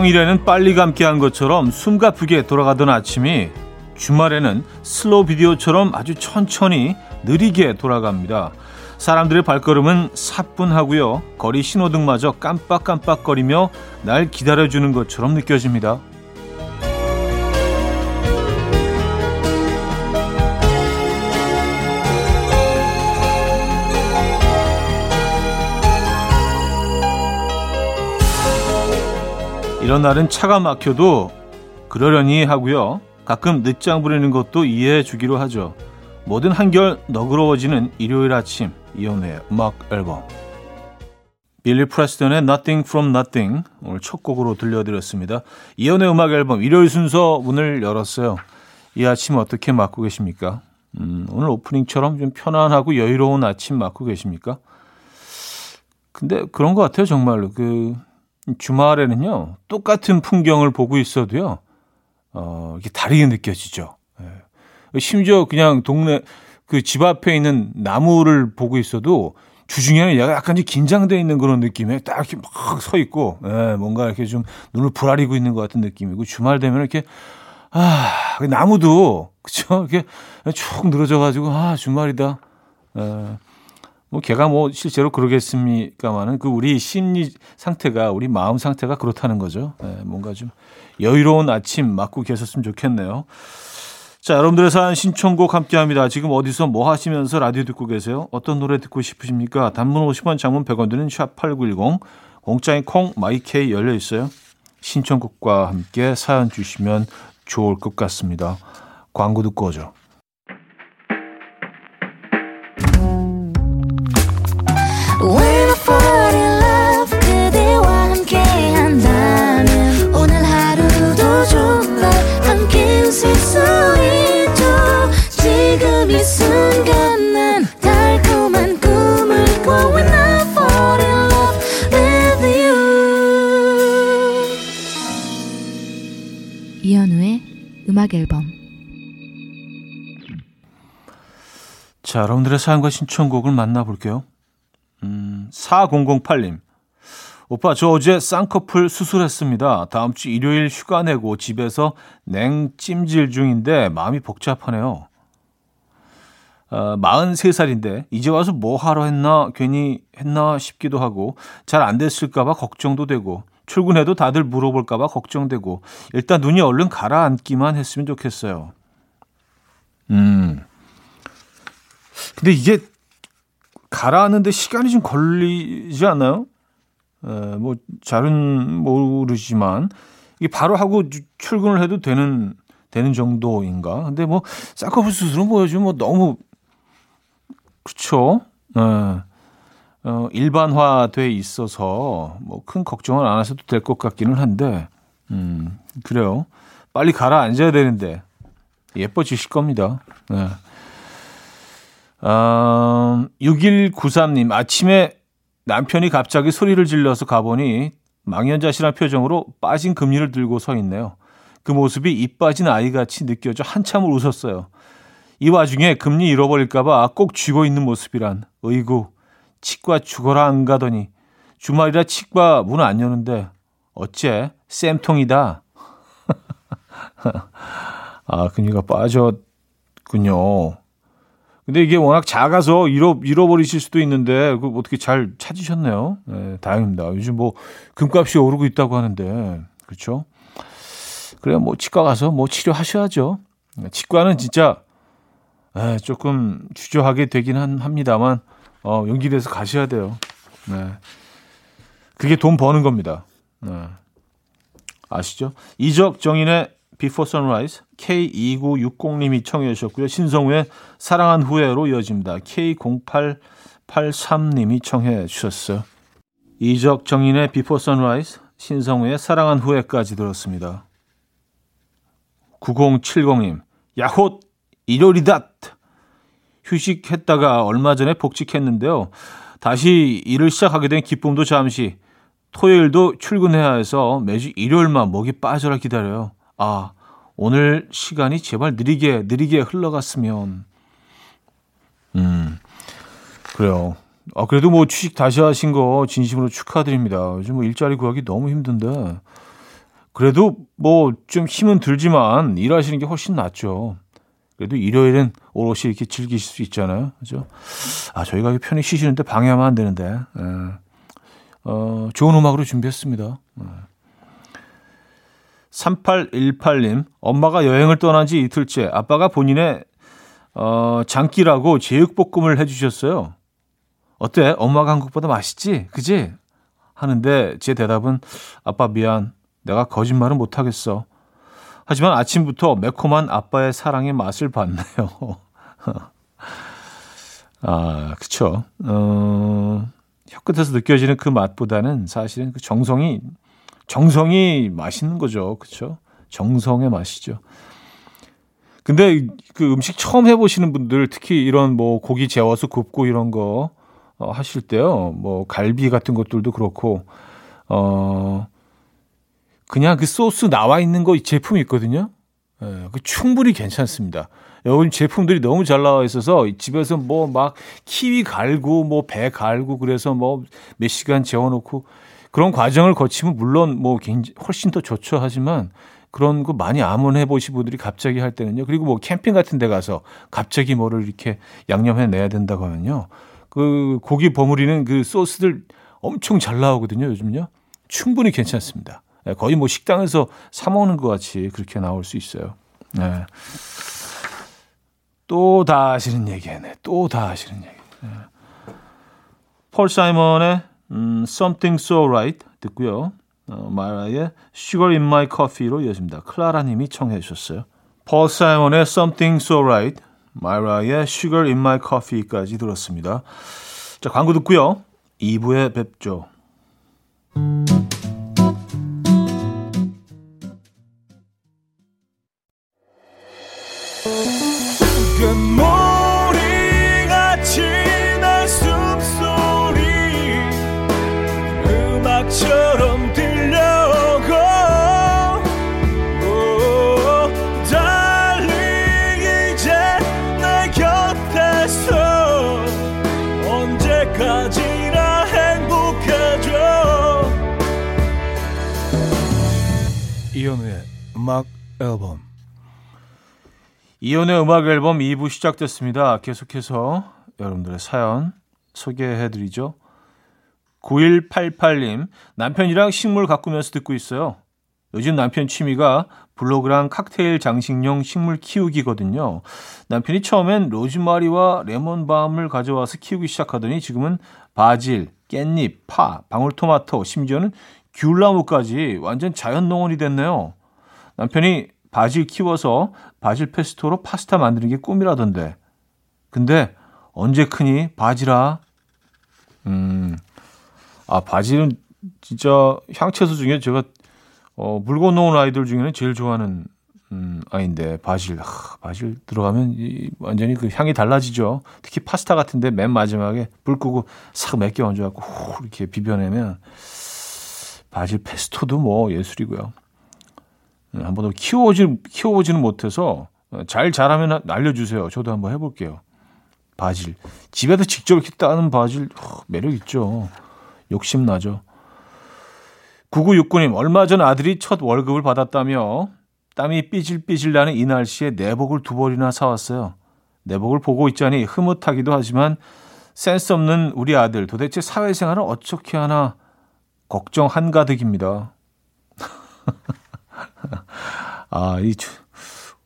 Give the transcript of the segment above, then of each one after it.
평일에는 빨리 감기 한 것처럼 숨가쁘게 돌아가던 아침이 주말에는 슬로우 비디오처럼 아주 천천히 느리게 돌아갑니다. 사람들의 발걸음은 사뿐하고요. 거리 신호등마저 깜빡깜빡거리며 날 기다려주는 것처럼 느껴집니다. 이런 날은 차가 막혀도 그러려니 하고요. 가끔 늦장 부리는 것도 이해해 주기로 하죠. 뭐든 한결 너그러워지는 일요일 아침 이연의 음악 앨범 빌리 프레스턴의 Nothing from Nothing 오늘 첫 곡으로 들려드렸습니다. 이연의 음악 앨범 일요일 순서 문을 열었어요. 이 아침 어떻게 맞고 계십니까? 음, 오늘 오프닝처럼 좀 편안하고 여유로운 아침 맞고 계십니까? 근데 그런 것 같아요 정말로 그 주말에는요, 똑같은 풍경을 보고 있어도요, 어, 이게 다르게 느껴지죠. 예. 심지어 그냥 동네, 그 집 앞에 있는 나무를 보고 있어도 주중에는 약간 긴장돼 있는 그런 느낌에 딱 이렇게 막 서 있고, 예, 뭔가 이렇게 좀 눈을 부라리고 있는 것 같은 느낌이고, 주말 되면 이렇게, 아, 그 나무도, 그쵸? 이렇게 쭉 늘어져가지고, 아, 주말이다. 예. 뭐 걔가 뭐 실제로 그러겠습니까만은 그 우리 심리 상태가 우리 마음 상태가 그렇다는 거죠. 네, 뭔가 좀 여유로운 아침 맞고 계셨으면 좋겠네요. 자, 여러분들의 사연 신청곡 함께 합니다. 지금 어디서 뭐 하시면서 라디오 듣고 계세요? 어떤 노래 듣고 싶으십니까? 단문 50원, 장문 100원 드는 샵8910 공짜인 콩 마이케이 열려 있어요. 신청곡과 함께 사연 주시면 좋을 것 같습니다. 광고 듣고 오죠. 음악 앨범 자, 여러분들의 사연과 신청곡을 만나볼게요. 음, 4008님. 오빠, 저 어제 쌍꺼풀 수술했습니다. 다음 주 일요일 휴가 내고 집에서 냉찜질 중인데 마음이 복잡하네요. 어, 43살인데 이제 와서 뭐 하러 했나 괜히 했나 싶기도 하고 잘 안 됐을까봐 걱정도 되고 출근해도 다들 물어볼까봐 걱정되고 일단 눈이 얼른 가라앉기만 했으면 좋겠어요. 음. 근데 이게 가라앉는데 시간이 좀 걸리지 않나요? 에, 뭐 잘은 모르지만 이게 바로 하고 출근을 해도 되는 되는 정도인가? 근데 뭐 쌍꺼풀 수술은 보여주면 뭐 너무 그렇죠. 에. 어, 일반화돼 있어서 뭐 큰 걱정을 안 하셔도 될 것 같기는 한데, 음, 그래요. 빨리 가라앉아야 되는데 예뻐지실 겁니다. 네. 어, 6193님, 아침에 남편이 갑자기 소리를 질러서 가보니 망연자실한 표정으로 빠진 금리를 들고 서 있네요. 그 모습이 입 빠진 아이같이 느껴져 한참을 웃었어요. 이 와중에 금리 잃어버릴까봐 꼭 쥐고 있는 모습이란, 의구, 치과 죽어라 안 가더니 주말이라 치과 문 안 여는데 어째 쌤통이다. 아, 그니까 빠졌군요. 근데 이게 워낙 작아서 잃어, 잃어버리실 수도 있는데, 그 어떻게 잘 찾으셨네요. 네, 다행입니다. 요즘 뭐, 금값이 오르고 있다고 하는데, 그렇죠? 그래, 뭐, 치과 가서 뭐 치료하셔야죠. 치과는 진짜, 에, 조금 주저하게 되긴 합니다만, 어, 용기 내서 가셔야 돼요. 네. 그게 돈 버는 겁니다. 네. 아시죠? 이적 정인의 Before Sunrise K2960님이 청해 주셨고요. 신성우의 사랑한 후회로 이어집니다. K0883님이 청해 주셨어요. 이적 정인의 Before Sunrise 신성우의 사랑한 후회까지 들었습니다. 9070님 야호 일요일이다 휴식했다가 얼마 전에 복직했는데요. 다시 일을 시작하게 된 기쁨도 잠시 토요일도 출근해야 해서 매주 일요일만 목이 빠져라 기다려요. 아, 오늘 시간이 제발 느리게, 느리게 흘러갔으면. 음, 그래요. 아, 그래도 뭐 취직 다시 하신 거 진심으로 축하드립니다. 요즘 뭐 일자리 구하기 너무 힘든데, 그래도 뭐 좀 힘은 들지만 일하시는 게 훨씬 낫죠. 그래도 일요일은 오롯이 이렇게 즐기실 수 있잖아요. 그죠? 아, 저희가 편히 쉬시는데 방해하면 안 되는데. 예. 어, 좋은 음악으로 준비했습니다. 예. 3818님, 엄마가 여행을 떠난 지 이틀째 아빠가 본인의 어, 장기라고 제육볶음을 해주셨어요. 어때? 엄마가 한국보다 맛있지? 그지? 하는데 제 대답은 아빠 미안. 내가 거짓말은 못하겠어. 하지만 아침부터 매콤한 아빠의 사랑의 맛을 봤네요. 아, 그쵸. 어, 혀끝에서 느껴지는 그 맛보다는 사실은 그 정성이, 정성이 맛있는 거죠. 그쵸. 정성의 맛이죠. 근데 그 음식 처음 해보시는 분들, 특히 이런 뭐 고기 재워서 굽고 이런 거 어, 하실 때요. 뭐 갈비 같은 것들도 그렇고, 어, 그냥 그 소스 나와 있는 거 제품이 있거든요. 예, 그 충분히 괜찮습니다. 요즘 제품들이 너무 잘 나와 있어서 집에서 뭐 막 키위 갈고 뭐 배 갈고 그래서 뭐 몇 시간 재워놓고 그런 과정을 거치면 물론 뭐 굉장히 훨씬 더 좋죠 하지만 그런 거 많이 암원해 보신 분들이 갑자기 할 때는요. 그리고 뭐 캠핑 같은 데 가서 갑자기 뭐를 이렇게 양념해 내야 된다고 하면요. 그 고기 버무리는 그 소스들 엄청 잘 나오거든요. 요즘요. 충분히 괜찮습니다. 예, 거의 뭐 식당에서 사 먹는 것 같이 그렇게 나올 수 있어요. 네. 또다 하시는 얘기네. 또 다 하시는 얘기. 네. 폴 사이먼의 음, Something So Right 듣고요. 어, 마라의 Sugar in My Coffee로 이어집니다. 클라라 님이 청해 주셨어요. 폴 사이먼의 Something So Right, 마라의 Sugar in My Coffee까지 들었습니다. 자, 광고 듣고요. 2부에 뵙죠. 이현우의 음악 앨범 2부 시작됐습니다. 계속해서 여러분들의 사연 소개해드리죠. 9188님 남편이랑 식물 가꾸면서 듣고 있어요. 요즘 남편 취미가 블로그랑 칵테일 장식용 식물 키우기거든요. 남편이 처음엔 로즈마리와 레몬밤을 가져와서 키우기 시작하더니 지금은 바질, 깻잎, 파, 방울토마토, 심지어는 귤나무까지 완전 자연 농원이 됐네요. 남편이 바질 키워서 바질 페스토로 파스타 만드는 게 꿈이라던데. 근데 언제 크니? 바지라. 음, 아, 바질은 진짜 향채소 중에 제가 어, 물건 놓은 아이들 중에는 제일 좋아하는 음, 아이인데 바질, 아, 바질 들어가면 이, 완전히 그 향이 달라지죠. 특히 파스타 같은데 맨 마지막에 불 끄고 싹몇개 얹어 갖고 후 이렇게 비벼내면 바질 페스토도 뭐 예술이고요. 음, 한번 더 키워보지, 키워보지는 못해서 잘 자라면 알려주세요. 저도 한번 해볼게요. 바질. 집에도 직접 이렇게 따는 바질, 어, 매력 있죠. 욕심 나죠. 9969님, 얼마 전 아들이 첫 월급을 받았다며 땀이 삐질삐질 나는 이 날씨에 내복을 두 벌이나 사왔어요. 내복을 보고 있자니 흐뭇하기도 하지만 센스 없는 우리 아들 도대체 사회생활을 어떻게 하나 걱정 한가득입니다. 아, 이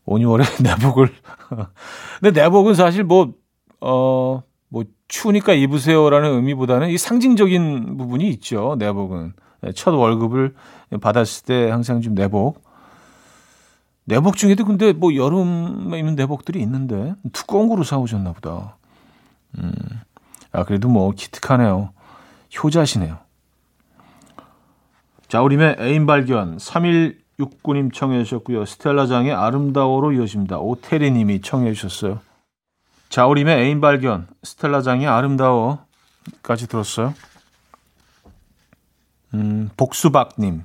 5, 6월에 내복을. 근데 내복은 사실 뭐, 어, 뭐, 추우니까 입으세요라는 의미보다는 이 상징적인 부분이 있죠. 내복은. 네, 첫 월급을 받았을 때 항상 좀 내복. 내복 중에도 근데 뭐 여름에 입는 내복들이 있는데 두꺼운 거로 사오셨나 보다. 음. 아, 그래도 뭐 기특하네요. 효자시네요. 자, 우리의 애인 발견 3169님 청해 주셨고요. 스텔라장의 아름다워로 이어집니다. 오태리 님이 청해 주셨어요. 자, 우리의 애인 발견 스텔라장의 아름다워까지 들었어요. 음, 복수박 님.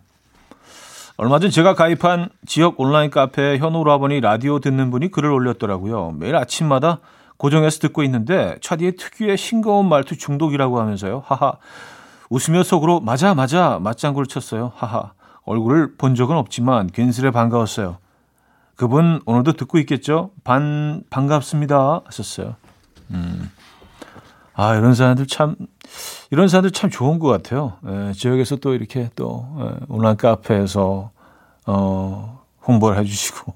얼마 전 제가 가입한 지역 온라인 카페 현오라버니 라디오 듣는 분이 글을 올렸더라고요. 매일 아침마다 고정해서 듣고 있는데 차디의 특유의 싱거운 말투 중독이라고 하면서요. 하하. 웃으며 속으로 맞아 맞아 맞장구를 쳤어요. 하하. 얼굴을 본 적은 없지만 괜스레 반가웠어요. 그분 오늘도 듣고 있겠죠? 반 반갑습니다 하셨어요. 음. 아 이런 사람들 참 이런 사람들 참 좋은 것 같아요. 예, 지역에서 또 이렇게 또 예, 온라인 카페에서 어, 홍보를 해주시고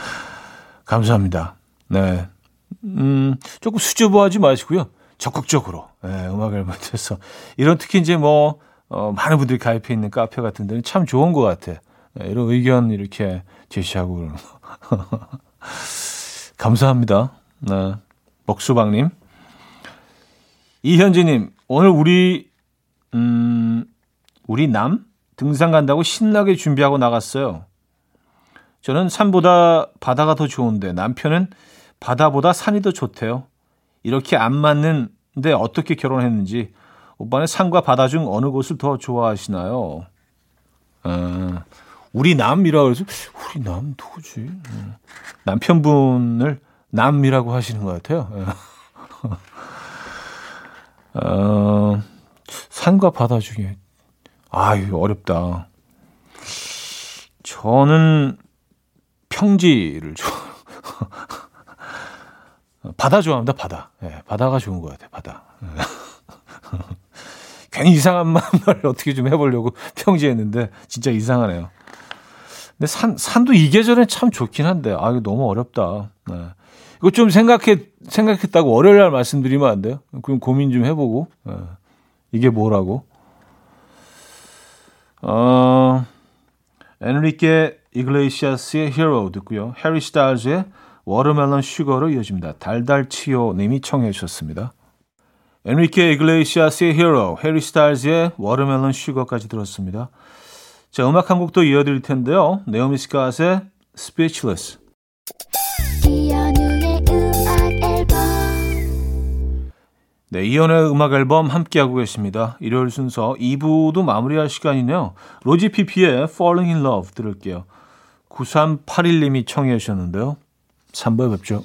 감사합니다. 네, 음, 조금 수줍어하지 마시고요. 적극적으로 예, 음악 앨범에서 이런 특히 이제 뭐 어, 많은 분들이 가입해 있는 카페 같은 데는 참 좋은 것 같아. 예, 이런 의견 이렇게 제시하고 그러는 거. 감사합니다. 네. 먹수박님. 이현진님, 오늘 우리, 음, 우리 남 등산 간다고 신나게 준비하고 나갔어요. 저는 산보다 바다가 더 좋은데 남편은 바다보다 산이 더 좋대요. 이렇게 안 맞는데 어떻게 결혼했는지 오빠는 산과 바다 중 어느 곳을 더 좋아하시나요? 아, 우리 남이라 그래서 우리 남 누구지? 음. 남편분을 남이라고 하시는 것 같아요. 예. 어, 산과 바다 중에 아, 이거 어렵다. 저는 평지를 좋아. 바다 좋아합니다. 바다. 예, 바다가 좋은 것 같아요. 바다. 예. 괜히 이상한 말을 어떻게 좀 해보려고 평지했는데 진짜 이상하네요. 근데 산, 산도 이 계절엔 참 좋긴 한데, 아, 이거 너무 어렵다. 네. 이거 좀 생각해, 생각했다고 월요일 날 말씀드리면 안 돼요? 그럼 고민 좀 해보고, 네. 이게 뭐라고? 어, 에너리케 이글레시아스의 Hero 듣고요. 해리 스타일즈의 Watermelon Sugar로 이어집니다. 달달치요 님이 청해 주셨습니다. 에너리케 이글레시아스의 Hero, 해리 스타일즈의 Watermelon Sugar까지 들었습니다. 자, 음악 한 곡도 이어드릴 텐데요. 나오미 스캇의 Speechless. 네, 이연의 음악 앨범 함께하고 계십니다. 일요일 순서 2부도 마무리할 시간이네요. 로지 피피의 Falling in Love 들을게요. 9381님이 청해 주셨는데요. 3부에 뵙죠.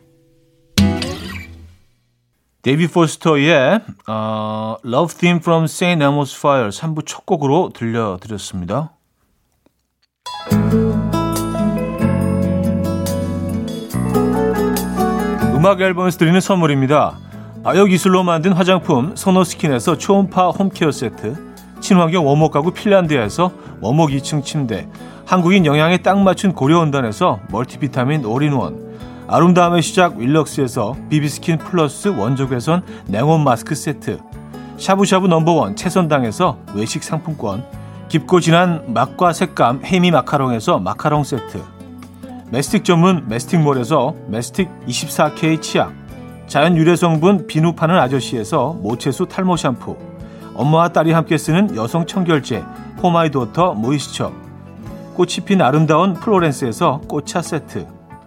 데이비 포스터의 어, Love Theme from St. Elmo's Fire 3부 첫 곡으로 들려드렸습니다. 음악 앨범에서 드리는 선물입니다. 아역 기술로 만든 화장품 소노스킨에서 초음파 home care 세트 친환경 원목 가구 핀란드에서 원목 2층 침대 한국인 영양에 딱 맞춘 고려원단에서 멀티비타민 올인원 아름다움의 시작 윌럭스에서 비비스킨 플러스 원적외선 냉온 마스크 세트. 샤브샤브 number one 채선당에서 외식 상품권. 깊고 진한 맛과 색감 헤미 마카롱에서 마카롱 세트. 메스틱 전문 메스틱몰에서 메스틱 24K 치약. 자연 유래 성분 비누 파는 아저씨에서 모체수 탈모 샴푸. 엄마와 딸이 함께 쓰는 여성 청결제 포마이도터 모이스처. 꽃이 핀 아름다운 플로렌스에서 꽃차 세트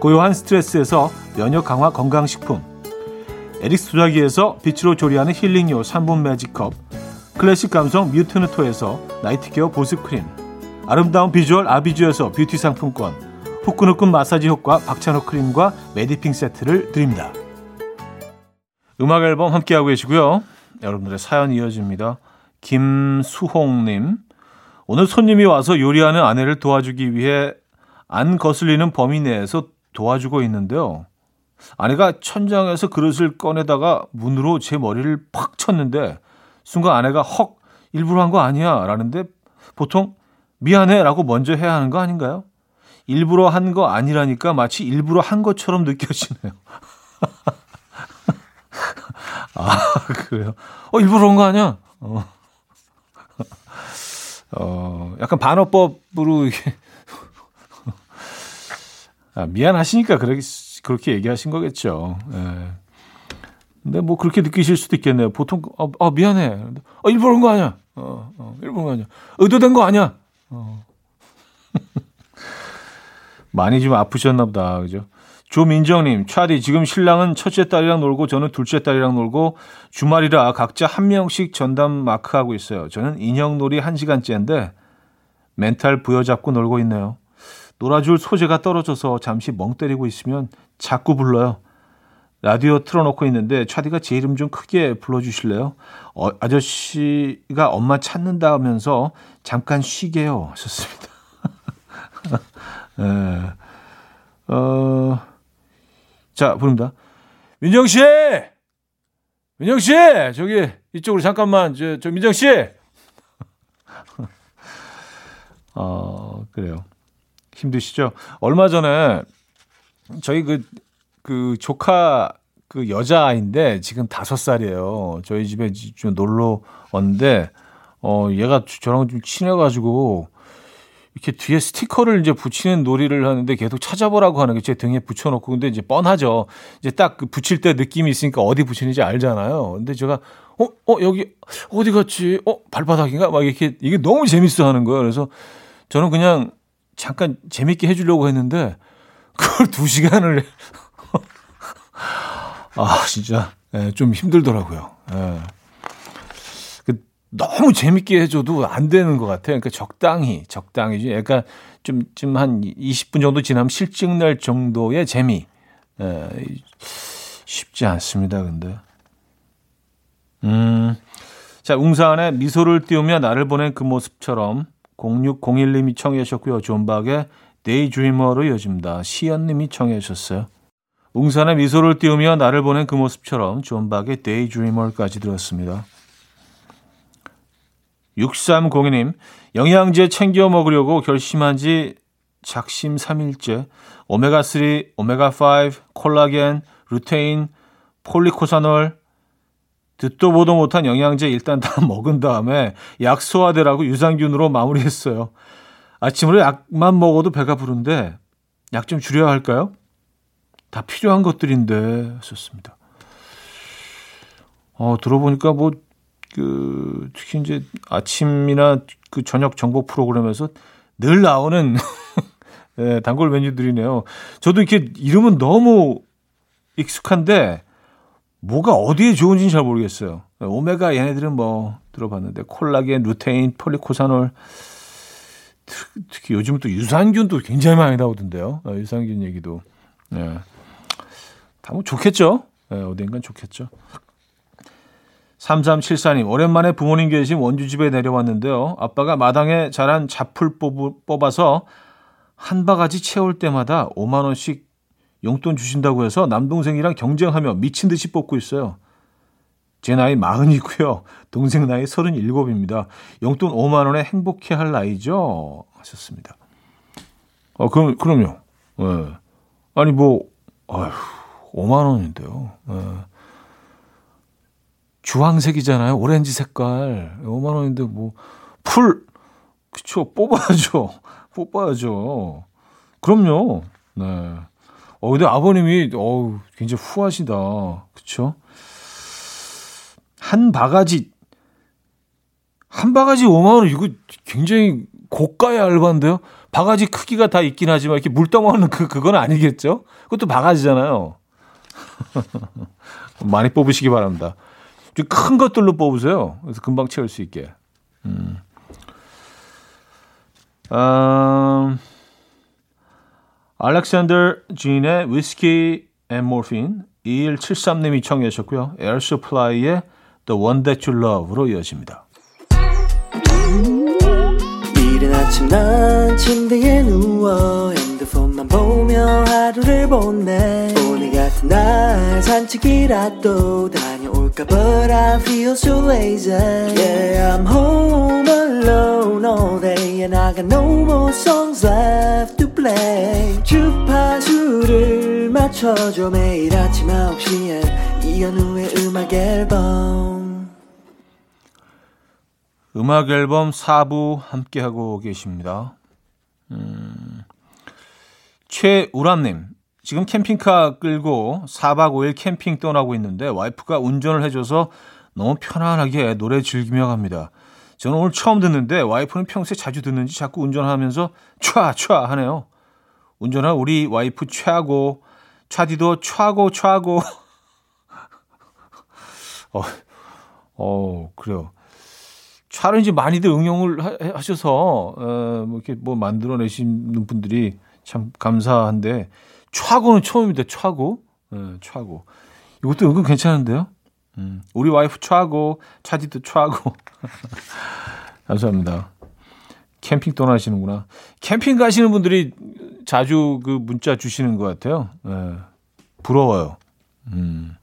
고요한 스트레스에서 면역 강화 건강식품 에릭스 도자기에서 빛으로 조리하는 힐링요 3분 매직컵 클래식 감성 뮤트누토에서 night care 보습크림 아름다운 비주얼 아비주에서 뷰티 상품권 후끈후끈 마사지 효과 박찬호 크림과 메디핑 세트를 드립니다. 음악 앨범 함께하고 계시고요. 여러분들의 사연 이어집니다. 김수홍님 오늘 손님이 와서 요리하는 아내를 도와주기 위해 안 거슬리는 범위 내에서 도와주고 있는데요. 아내가 천장에서 그릇을 꺼내다가 문으로 제 머리를 팍 쳤는데 순간 아내가 헉 일부러 한 거 아니야 라는데 보통 미안해 라고 먼저 해야 하는 거 아닌가요? 일부러 한 거 아니라니까 마치 일부러 한 것처럼 느껴지네요. 아, 그래요? 어, 일부러 한거 아니야? 어. 어, 약간 반어법으로 이게 아, 미안하시니까 그렇게, 그렇게 얘기하신 거겠죠. 예. 근데 뭐 그렇게 느끼실 수도 있겠네요. 보통, 어, 어 미안해. 어, 일부러 한거 아니야. 어, 어, 일부러 한거 아니야. 의도된 거 아니야. 어. 많이 좀 아프셨나 보다. 그죠? 조민정님, 차디, 지금 신랑은 첫째 딸이랑 놀고 저는 둘째 딸이랑 놀고 주말이라 각자 한 명씩 전담 마크하고 있어요. 저는 인형놀이 한 시간째인데 멘탈 부여잡고 놀고 있네요. 놀아줄 소재가 떨어져서 잠시 멍 때리고 있으면 자꾸 불러요. 라디오 틀어놓고 있는데 차디가 제 이름 좀 크게 불러주실래요? 어, 아저씨가 엄마 찾는다면서 잠깐 쉬게요. 하셨습니다. 네. 어, 자, 부릅니다. 민정 씨! 민정 씨! 저기, 이쪽으로 잠깐만, 저, 저 민정 씨! 어, 그래요. 힘드시죠? 얼마 전에 저희 그, 그 조카 그 여자아이인데 지금 다섯 살이에요. 저희 집에 좀 놀러 왔는데, 어, 얘가 저랑 좀 친해가지고 이렇게 뒤에 스티커를 이제 붙이는 놀이를 하는데 계속 찾아보라고 하는 게 제 등에 붙여놓고 근데 이제 뻔하죠. 이제 딱 그 붙일 때 느낌이 있으니까 어디 붙이는지 알잖아요. 근데 제가 어, 어 여기 어디 갔지? 어 발바닥인가? 막 이렇게 이게 너무 재밌어 하는 거예요. 그래서 저는 그냥 잠깐 재밌게 해주려고 했는데 그걸 두 시간을 아 진짜 예, 좀 힘들더라고요. 예. 너무 재밌게 해줘도 안 되는 것 같아요. 그러니까 적당히, 적당히. 약간 좀, 좀 한 20분 정도 지나면 실증 날 정도의 재미. 에, 쉽지 않습니다, 근데. 음. 자, 웅산의 미소를 띄우며 나를 보낸 그 모습처럼 0601님이 청해 주셨고요. 존박의 Daydreamer로 이어집니다. 시연님이 청해 주셨어요. 웅산의 미소를 띄우며 나를 보낸 그 모습처럼 존박의 Daydreamer까지 들었습니다. 6302님, 영양제 챙겨 먹으려고 결심한 지 작심 3일째. 오메가3, 오메가5, 콜라겐, 루테인, 폴리코사놀, 듣도 보도 못한 영양제 일단 다 먹은 다음에 약 소화되라고 유산균으로 마무리했어요. 아침으로 약만 먹어도 배가 부른데 약 좀 줄여야 할까요? 다 필요한 것들인데 하셨습니다. 어, 들어보니까 뭐 그 특히 이제 아침이나 그 저녁 정보 프로그램에서 늘 나오는 네, 단골 메뉴들이네요. 저도 이렇게 이름은 너무 익숙한데 뭐가 어디에 좋은지는 잘 모르겠어요. 오메가 얘네들은 뭐 들어봤는데 콜라겐, 루테인, 폴리코사놀 특히 요즘 또 유산균도 굉장히 많이 나오던데요. 어, 유산균 얘기도. 네. 다뭐 좋겠죠. 네, 어딘간 좋겠죠. 3374님, 오랜만에 부모님 계신 원주집에 내려왔는데요. 아빠가 마당에 자란 잡풀 뽑아서 한 바가지 채울 때마다 5만원씩 용돈 주신다고 해서 남동생이랑 경쟁하며 미친 듯이 뽑고 있어요. 제 나이 마흔이고요. 동생 나이 37입니다. 용돈 5만 원에 행복해 할 나이죠? 하셨습니다. 어, 그럼, 그럼요. 예. 아니, 뭐, 아휴, 5만 원인데요. 예. 주황색이잖아요. 오렌지 색깔. 5만 원인데 뭐 풀 그쵸 뽑아야죠. 뽑아야죠. 그럼요. 네. 어 근데 아버님이 어우 굉장히 후하시다. 그쵸? 한 바가지 한 바가지 5만 원 이거 굉장히 고가의 알바인데요. 바가지 크기가 다 있긴 하지만 이렇게 물덩어리는 그 그건 아니겠죠? 그것도 바가지잖아요. 많이 뽑으시기 바랍니다. 큰 것들로 뽑으세요. 그래서 금방 채울 수 있게. 음. 음, 알렉산더 진의 Whiskey and Morphine 2173님이 청해 주셨고요. 에어서플라이의 The One That You Love로 이어집니다. 이른 아침 난 침대에 누워 핸드폰만 보며 하루를 보내 오늘 같은 날 산책이라도 다녀와 볼까 But I feel so lazy Yeah I'm home alone all day And I got no more songs left play 주파수를 맞춰줘 매일 아침 9시에 이현우의 음악 앨범 음악 앨범 4부 함께하고 계십니다. 음, 최우람님, 지금 캠핑카 끌고 4박 5일 캠핑 떠나고 있는데 와이프가 운전을 해줘서 너무 편안하게 노래 즐기며 갑니다. 저는 오늘 처음 듣는데 와이프는 평소에 자주 듣는지 자꾸 운전하면서 촤촤 하네요. 운전한 우리 와이프 최고, 차디도 최고 최고. 어, 어 그래요. 차를 이제 많이들 응용을 하, 셔서 어, 뭐 이렇게 뭐 만들어내시는 분들이 참 감사한데 차고는 처음입니다. 차고, 네, 차고. 이것도 은근 괜찮은데요. 음, 우리 와이프 차고, 차디도 차고. 감사합니다. 캠핑 떠나시는구나. 캠핑 가시는 분들이 자주 그 문자 주시는 것 같아요. 네, 부러워요. 음.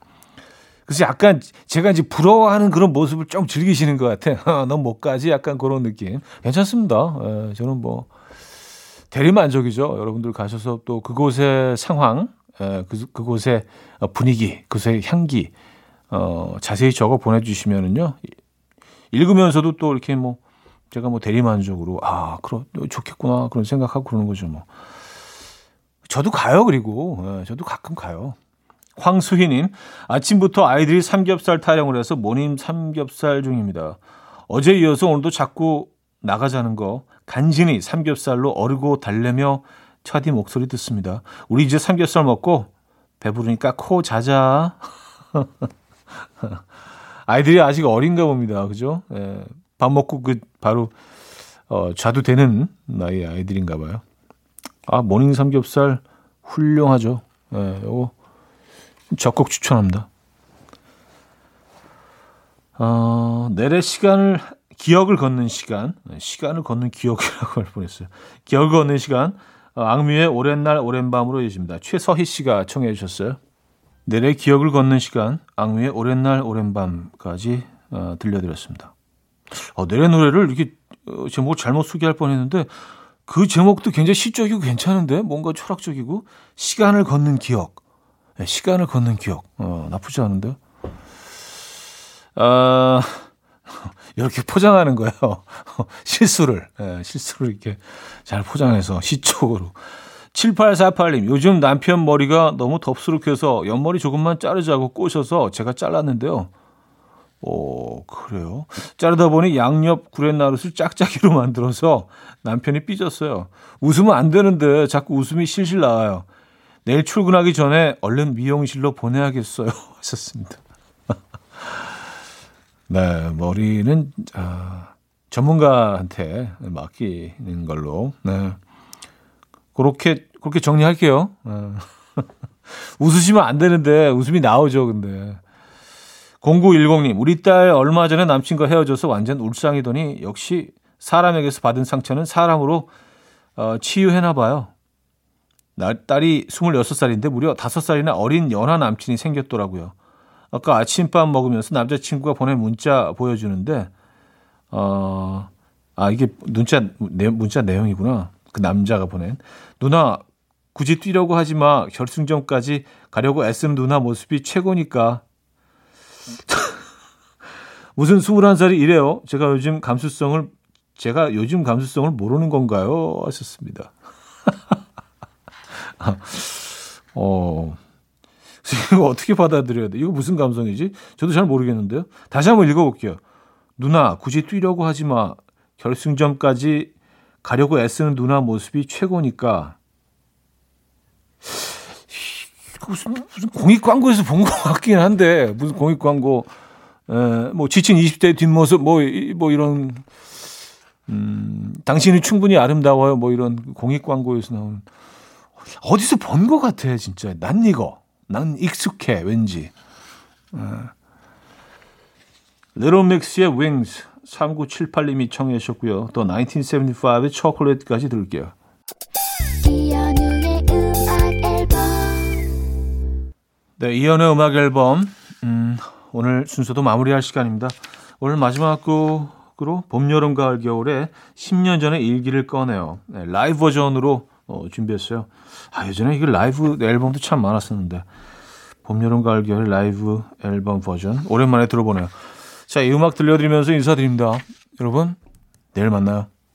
그래서 약간 제가 이제 부러워하는 그런 모습을 좀 즐기시는 것 같아요. 넌 못 가지? 약간 그런 느낌. 괜찮습니다. 예, 저는 뭐 대리만족이죠. 여러분들 가셔서 또 그곳의 상황, 예, 그, 그곳의 분위기, 그곳의 향기 어, 자세히 적어 보내주시면은요. 읽으면서도 또 이렇게 뭐 제가 뭐 대리만족으로 아, 그럼 좋겠구나 그런 생각하고 그러는 거죠. 뭐 저도 가요. 그리고 예, 저도 가끔 가요. 황수희님, 아침부터 아이들이 삼겹살 타령을 해서 모닝 삼겹살 중입니다. 어제 이어서 오늘도 자꾸 나가자는 거 간신히 삼겹살로 어르고 달래며 차디 목소리 듣습니다. 우리 이제 삼겹살 먹고 배부르니까 코 자자. 아이들이 아직 어린가 봅니다. 그죠? 예, 밥 먹고 그 바로 어, 자도 되는 나이 아이들인가 봐요. 아, 모닝 삼겹살 훌륭하죠. 예, 요거 적극 추천합니다. 어, 넬의 시간을 기억을 걷는 시간, 시간을 걷는 기억이라고 할 뻔했어요. 기억을 걷는 시간, 어, 악뮤의 오랜 날 오랜 밤으로 이어집니다. 최서희 씨가 청해 주셨어요. 내래 기억을 걷는 시간, 악뮤의 오랜 날 오랜 밤까지 어, 들려드렸습니다. 어, 내래 노래를 이렇게 어, 제목 잘못 소개할 뻔했는데 그 제목도 굉장히 시적이고 괜찮은데 뭔가 철학적이고 시간을 걷는 기억. 네, 시간을 걷는 기억. 어, 나쁘지 않은데요? 아, 이렇게 포장하는 거예요. 실수를. 네, 실수를 이렇게 잘 포장해서 시적으로. 7848님, 요즘 남편 머리가 너무 덥수룩해서 옆머리 조금만 자르자고 꼬셔서 제가 잘랐는데요. 오, 그래요? 자르다 보니 양옆 구렛나룻을 짝짝이로 만들어서 남편이 삐졌어요. 웃으면 안 되는데 자꾸 웃음이 실실 나와요. 내일 출근하기 전에 얼른 미용실로 보내야겠어요. 하셨습니다. 네, 머리는 아, 전문가한테 맡기는 걸로. 네. 그렇게 그렇게 정리할게요. 네. 웃으시면 안 되는데 웃음이 나오죠, 근데. 0910님, 우리 딸 얼마 전에 남친과 헤어져서 완전 울상이더니 역시 사람에게서 받은 상처는 사람으로 어, 치유해나 봐요. 딸이 26살인데 무려 5살이나 어린 연하 남친이 생겼더라고요. 아까 아침밥 먹으면서 남자친구가 보낸 문자 보여주는데, 어, 아, 이게 문자, 내, 문자 내용이구나. 그 남자가 보낸. 누나, 굳이 뛰려고 하지 마. 결승전까지 가려고 애쓰는 누나 모습이 최고니까. 무슨 21살이 이래요? 제가 요즘 감수성을, 제가 요즘 감수성을 모르는 건가요? 하셨습니다. 어, 이거 어떻게 받아들여야 돼? 이거 무슨 감성이지? 저도 잘 모르겠는데요. 다시 한번 읽어 볼게요. 누나, 굳이 뛰려고 하지 마. 결승점까지 가려고 애쓰는 누나 모습이 최고니까. 무슨, 무슨 공익 광고에서 본 것 같긴 한데, 무슨 공익 광고, 에, 뭐, 지친 20대 뒷모습, 뭐, 뭐, 이런, 음, 당신이 충분히 아름다워요. 뭐, 이런 공익 광고에서 나오는. 어디서 본 것 같아, 진짜. 난 이거. 난 익숙해, 왠지. 리틀 믹스의 Wings 3978님이 청해 주셨고요. 또 1975의 초콜릿까지 들을게요. 네, 이연의 음악 앨범 음, 오늘 순서도 마무리할 시간입니다. 오늘 마지막 곡으로 봄, 여름, 가을, 겨울의 10년 전의 일기를 꺼내어. 네, 라이브 버전으로 어, 준비했어요. 아, 예전에 이게 라이브 앨범도 참 많았었는데. 봄, 여름, 가을, 겨울 라이브 앨범 버전. 오랜만에 들어보네요. 자, 이 음악 들려드리면서 인사드립니다. 여러분, 내일 만나요.